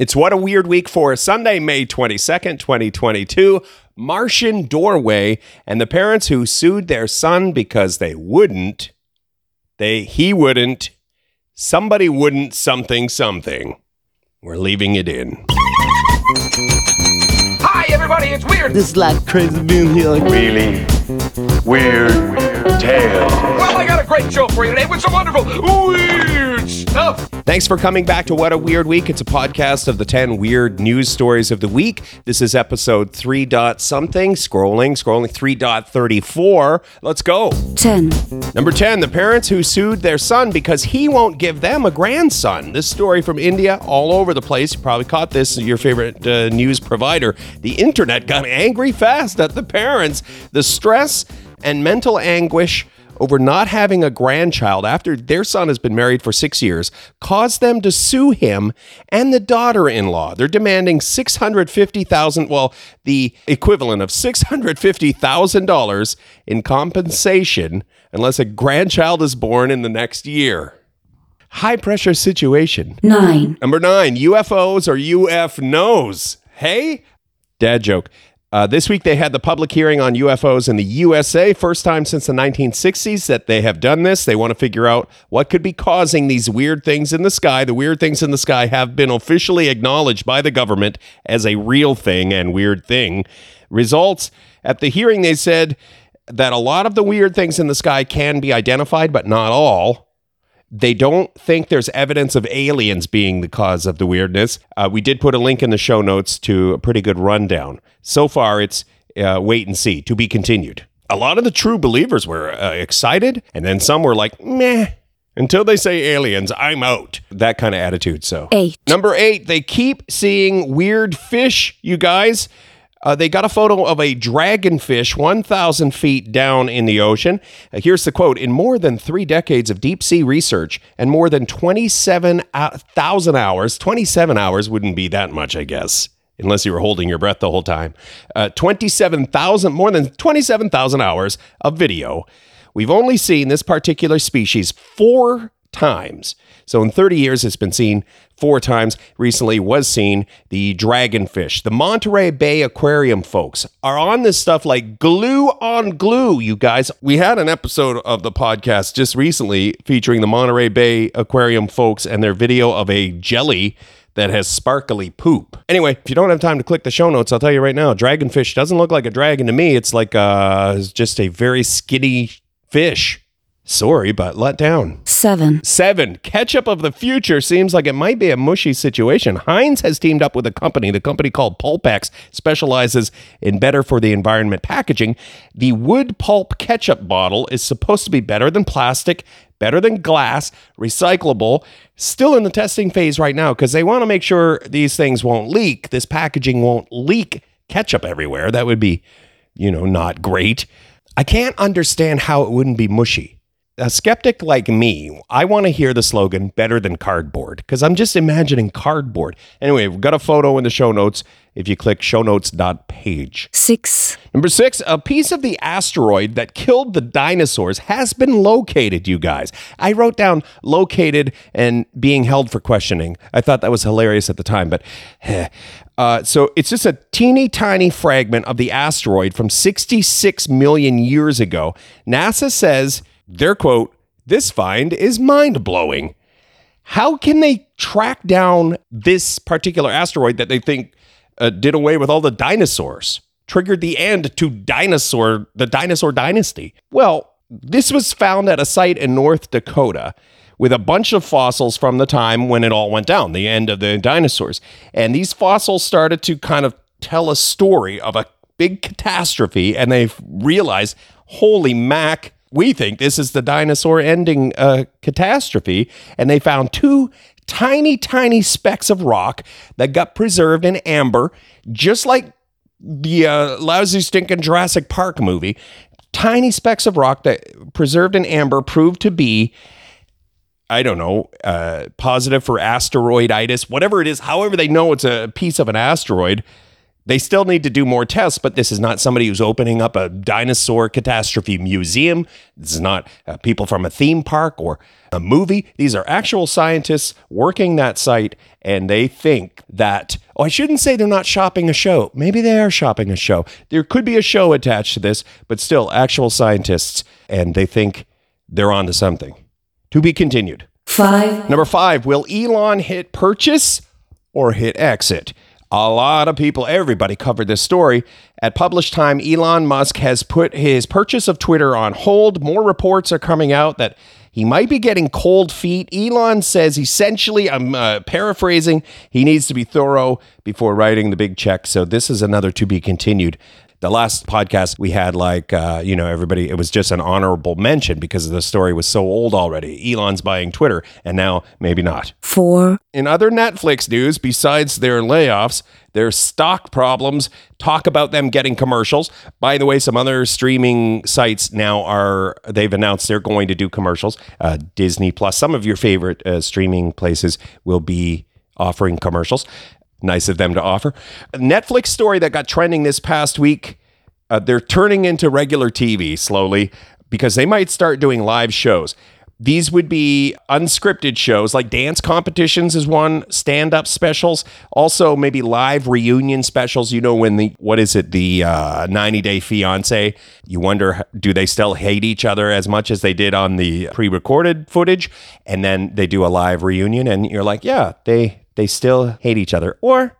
It's What a Weird Week for Sunday, May 22nd, 2022. Martian Doorway and the parents who sued their son because they wouldn't, they he wouldn't, somebody wouldn't something something. We're leaving it in. Hi, everybody, it's weird. This is like crazy being here. Like, really weird weird tales. Great show for you today with some wonderful weird stuff. Thanks for coming back to What a Weird Week. It's a podcast of the 10 weird news stories of the week. This is episode 3 dot something, scrolling, scrolling 3.34. Let's go. 10. Number 10, the parents who sued their son because he won't give them a grandson. This story from India, all over the place. You probably caught this, your favorite uh, news provider. The internet got angry fast at the parents. The stress and mental anguish over not having a grandchild after their son has been married for six years caused them to sue him and the daughter-in-law. They're demanding six hundred fifty thousand, well, the equivalent of six hundred fifty thousand dollars in compensation unless a grandchild is born in the next year. High pressure situation. 9. Number nine, UFOs or UF knows. Hey, dad joke. Uh, this week they had the public hearing on UFOs in the USA. First time since the 1960s that they have done this. They want to figure out what could be causing these weird things in the sky. The weird things in the sky have been officially acknowledged by the government as a real thing and weird thing. Results at the hearing, they said that a lot of the weird things in the sky can be identified, but not all. They don't think there's evidence of aliens being the cause of the weirdness. Uh, we did put a link in the show notes to a pretty good rundown. So far, it's uh, wait and see, to be continued. A lot of the true believers were uh, excited, and then some were like, meh. Until they say aliens, I'm out. That kind of attitude. So, 8. Number eight, they keep seeing weird fish, you guys. Uh, they got a photo of a dragonfish 1,000 feet down in the ocean. Uh, here's the quote In more than three decades of deep sea research and more than 27,000 hours, 27 hours wouldn't be that much, I guess, unless you were holding your breath the whole time. Uh, 27,000, more than 27,000 hours of video. We've only seen this particular species four times. So in 30 years, it's been seen four times. Recently was seen the dragonfish. The Monterey Bay Aquarium folks are on this stuff like glue on glue, you guys. We had an episode of the podcast just recently featuring the Monterey Bay Aquarium folks and their video of a jelly that has sparkly poop. Anyway, if you don't have time to click the show notes, I'll tell you right now, dragonfish doesn't look like a dragon to me. It's like uh, just a very skinny fish. Sorry, but let down. 7. Seven, ketchup of the future seems like it might be a mushy situation. Heinz has teamed up with a company. The company called Pulpex specializes in better for the environment packaging. The wood pulp ketchup bottle is supposed to be better than plastic, better than glass, recyclable. Still in the testing phase right now because they want to make sure these things won't leak. This packaging won't leak ketchup everywhere. That would be, you know, not great. I can't understand how it wouldn't be mushy a skeptic like me, I want to hear the slogan better than cardboard because I'm just imagining cardboard. Anyway, we've got a photo in the show notes if you click shownotes.page. 6. Number six, a piece of the asteroid that killed the dinosaurs has been located, you guys. I wrote down located and being held for questioning. I thought that was hilarious at the time, but eh. Uh, so it's just a teeny tiny fragment of the asteroid from 66 million years ago. NASA says their quote, this find is mind blowing. How can they track down this particular asteroid that they think uh, did away with all the dinosaurs, triggered the end to dinosaur, the dinosaur dynasty? Well, this was found at a site in North Dakota with a bunch of fossils from the time when it all went down, the end of the dinosaurs. And these fossils started to kind of tell a story of a big catastrophe, and they realized, holy mac, we think this is the dinosaur ending uh, catastrophe. And they found two tiny, tiny specks of rock that got preserved in amber, just like the uh, lousy, stinking Jurassic Park movie. Tiny specks of rock that preserved in amber proved to be. I don't know, uh, positive for asteroiditis, whatever it is, however they know it's a piece of an asteroid They still need to do more tests, but this is not somebody who's opening up a dinosaur catastrophe museum. This is not uh, people from a theme park or a movie. These are actual scientists working that site, and they think that, oh, I shouldn't say they're not shopping a show. Maybe they are shopping a show. There could be a show attached to this, but still actual scientists, and they think they're onto something. To be continued. five, Number five, will Elon hit purchase or hit exit? A lot of people, everybody covered this story. At published time, Elon Musk has put his purchase of Twitter on hold. More reports are coming out that he might be getting cold feet. Elon says essentially, I'm uh, paraphrasing, he needs to be thorough before writing the big check. So this is another to be continued. The last podcast we had, like, uh, you know, everybody, it was just an honorable mention because the story was so old already. Elon's buying Twitter, and now maybe not. four, In other Netflix news, besides their layoffs, their stock problems, talk about them getting commercials. By the way, some other streaming sites now are, they've announced they're going to do commercials. Uh, Disney Plus, some of your favorite uh, streaming places will be offering commercials. Nice of them to offer. A Netflix story that got trending this past week uh, they're turning into regular TV slowly because they might start doing live shows. These would be unscripted shows like dance competitions is one, stand up specials, also maybe live reunion specials. You know, when the, what is it, the uh, 90 Day Fiance, you wonder, do they still hate each other as much as they did on the pre recorded footage? And then they do a live reunion and you're like, yeah, they, they still hate each other. Or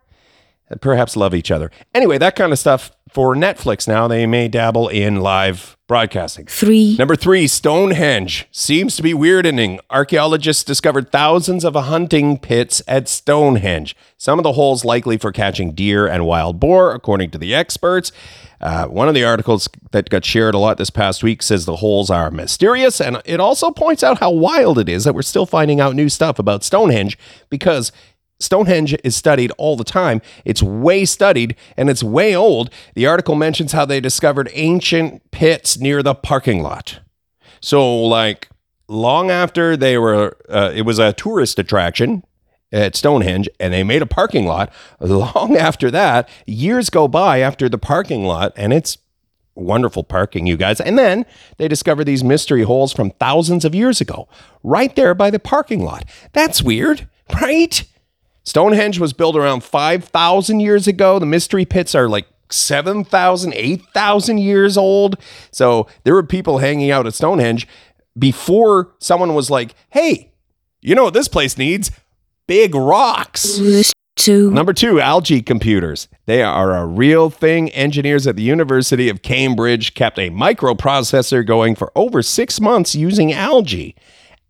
perhaps love each other. Anyway, that kind of stuff for Netflix now. They may dabble in live broadcasting. three, Number three, Stonehenge seems to be weirding. Archaeologists discovered thousands of hunting pits at Stonehenge. Some of the holes likely for catching deer and wild boar, according to the experts. Uh, one of the articles that got shared a lot this past week says the holes are mysterious, and it also points out how wild it is that we're still finding out new stuff about Stonehenge because Stonehenge is studied all the time. It's way studied and it's way old. The article mentions how they discovered ancient pits near the parking lot. So, like, long after they were, uh, it was a tourist attraction at Stonehenge, and they made a parking lot. Long after that, years go by after the parking lot, and it's wonderful parking, you guys. And then they discover these mystery holes from thousands of years ago, right there by the parking lot. That's weird, right? Stonehenge was built around 5,000 years ago. The mystery pits are like 7,000, 8,000 years old. So there were people hanging out at Stonehenge before someone was like, hey, you know what this place needs? Big rocks. two, Number two, algae computers. They are a real thing. Engineers at the University of Cambridge kept a microprocessor going for over six months using algae.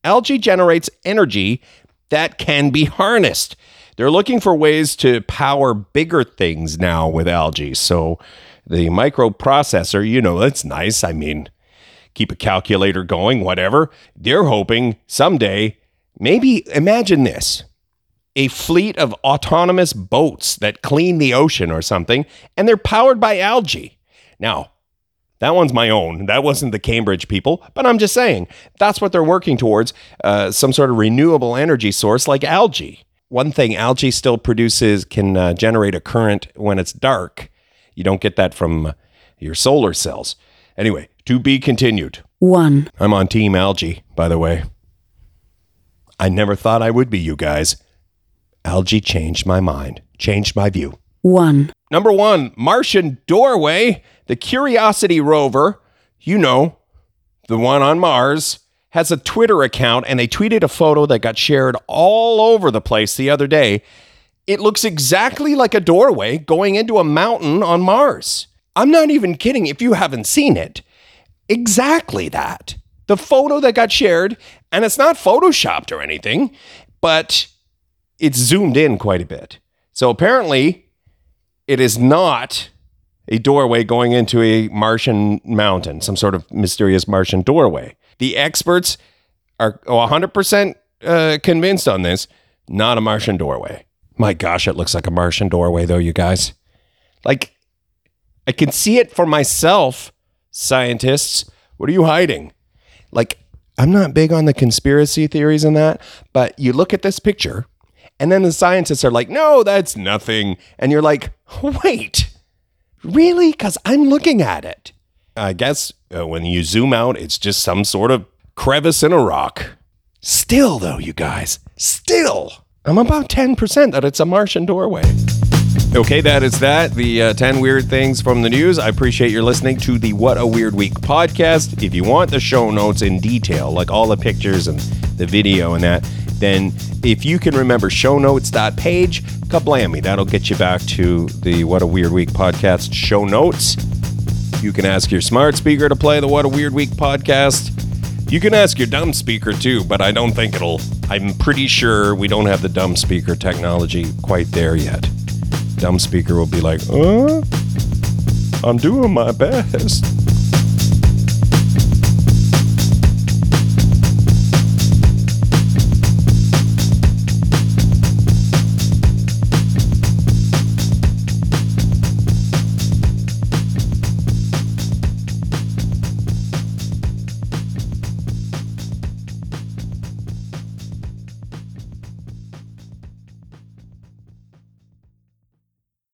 Algae generates energy that can be harnessed. They're looking for ways to power bigger things now with algae. So the microprocessor, you know, that's nice. I mean, keep a calculator going, whatever. They're hoping someday, maybe imagine this a fleet of autonomous boats that clean the ocean or something, and they're powered by algae. Now, that one's my own. That wasn't the Cambridge people, but I'm just saying that's what they're working towards uh, some sort of renewable energy source like algae. One thing algae still produces can uh, generate a current when it's dark. You don't get that from uh, your solar cells. Anyway, to be continued. one, I'm on Team Algae, by the way. I never thought I would be, you guys. Algae changed my mind, changed my view. one, Number one, Martian Doorway, the Curiosity rover, you know, the one on Mars, has a Twitter account and they tweeted a photo that got shared all over the place the other day. It looks exactly like a doorway going into a mountain on Mars. I'm not even kidding if you haven't seen it. Exactly that. The photo that got shared, and it's not photoshopped or anything, but it's zoomed in quite a bit. So apparently, it is not a doorway going into a Martian mountain, some sort of mysterious Martian doorway. The experts are oh, 100% uh, convinced on this, not a Martian doorway. My gosh, it looks like a Martian doorway, though, you guys. Like, I can see it for myself, scientists. What are you hiding? Like, I'm not big on the conspiracy theories and that, but you look at this picture, and then the scientists are like, no, that's nothing. And you're like, wait, Really? Because I'm looking at it. I guess uh, when you zoom out, it's just some sort of crevice in a rock. Still, though, you guys, still, I'm about 10% that it's a Martian doorway. Okay, that is that. The uh, 10 weird things from the news. I appreciate your listening to the What a Weird Week podcast. If you want the show notes in detail, like all the pictures and the video and that, then if you can remember show shownotes.page, kablammy, that'll get you back to the What a Weird Week podcast show notes. You can ask your smart speaker to play the What a Weird Week podcast. You can ask your dumb speaker too, but I don't think it'll. I'm pretty sure we don't have the dumb speaker technology quite there yet. Dumb speaker will be like, uh, I'm doing my best.